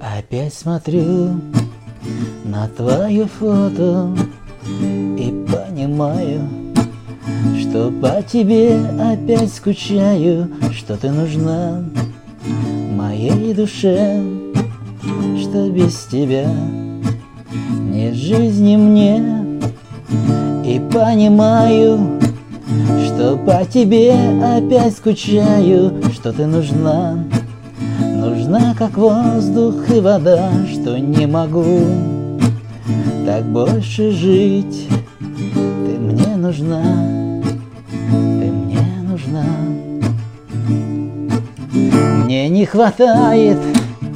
Опять смотрю на твое фото И понимаю, что по тебе опять скучаю Что ты нужна моей душе Что без тебя нет жизни мне. И понимаю, что по тебе опять скучаю Что ты нужна Нужна, как воздух и вода, что не могу так больше жить. Ты мне нужна, ты мне нужна. Мне не хватает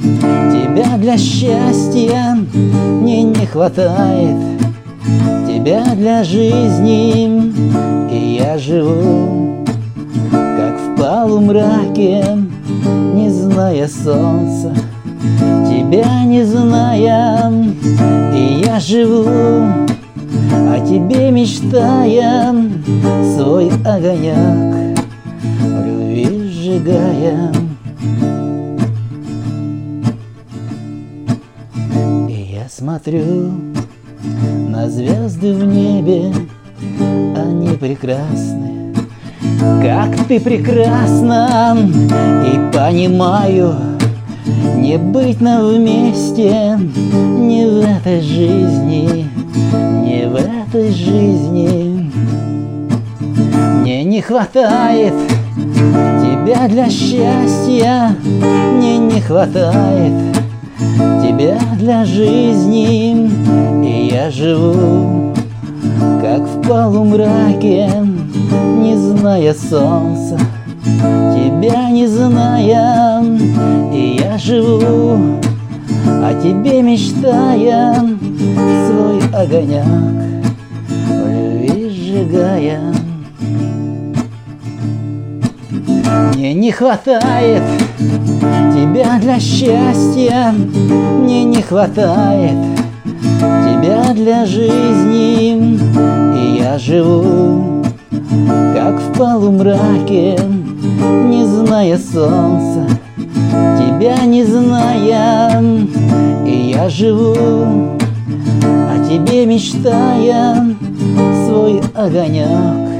тебя для счастья, мне не хватает тебя для жизни, и я живу зная солнца, тебя не зная, и я живу, о тебе мечтая, свой огонек любви сжигая. И я смотрю на звезды в небе, они прекрасны, как ты прекрасна! И понимаю Не быть нам вместе Не в этой жизни Не в этой жизни. Мне не хватает Тебя для счастья Мне не хватает Тебя для жизни. И я живу Как в полумраке не зная солнца, тебя не зная, и я живу, о тебе мечтая, свой огонек в любви сжигая. Мне не хватает тебя для счастья, мне не хватает тебя для жизни, и я живу как в полумраке, не зная солнца, тебя не зная, и я живу, о тебе мечтая, свой огонек.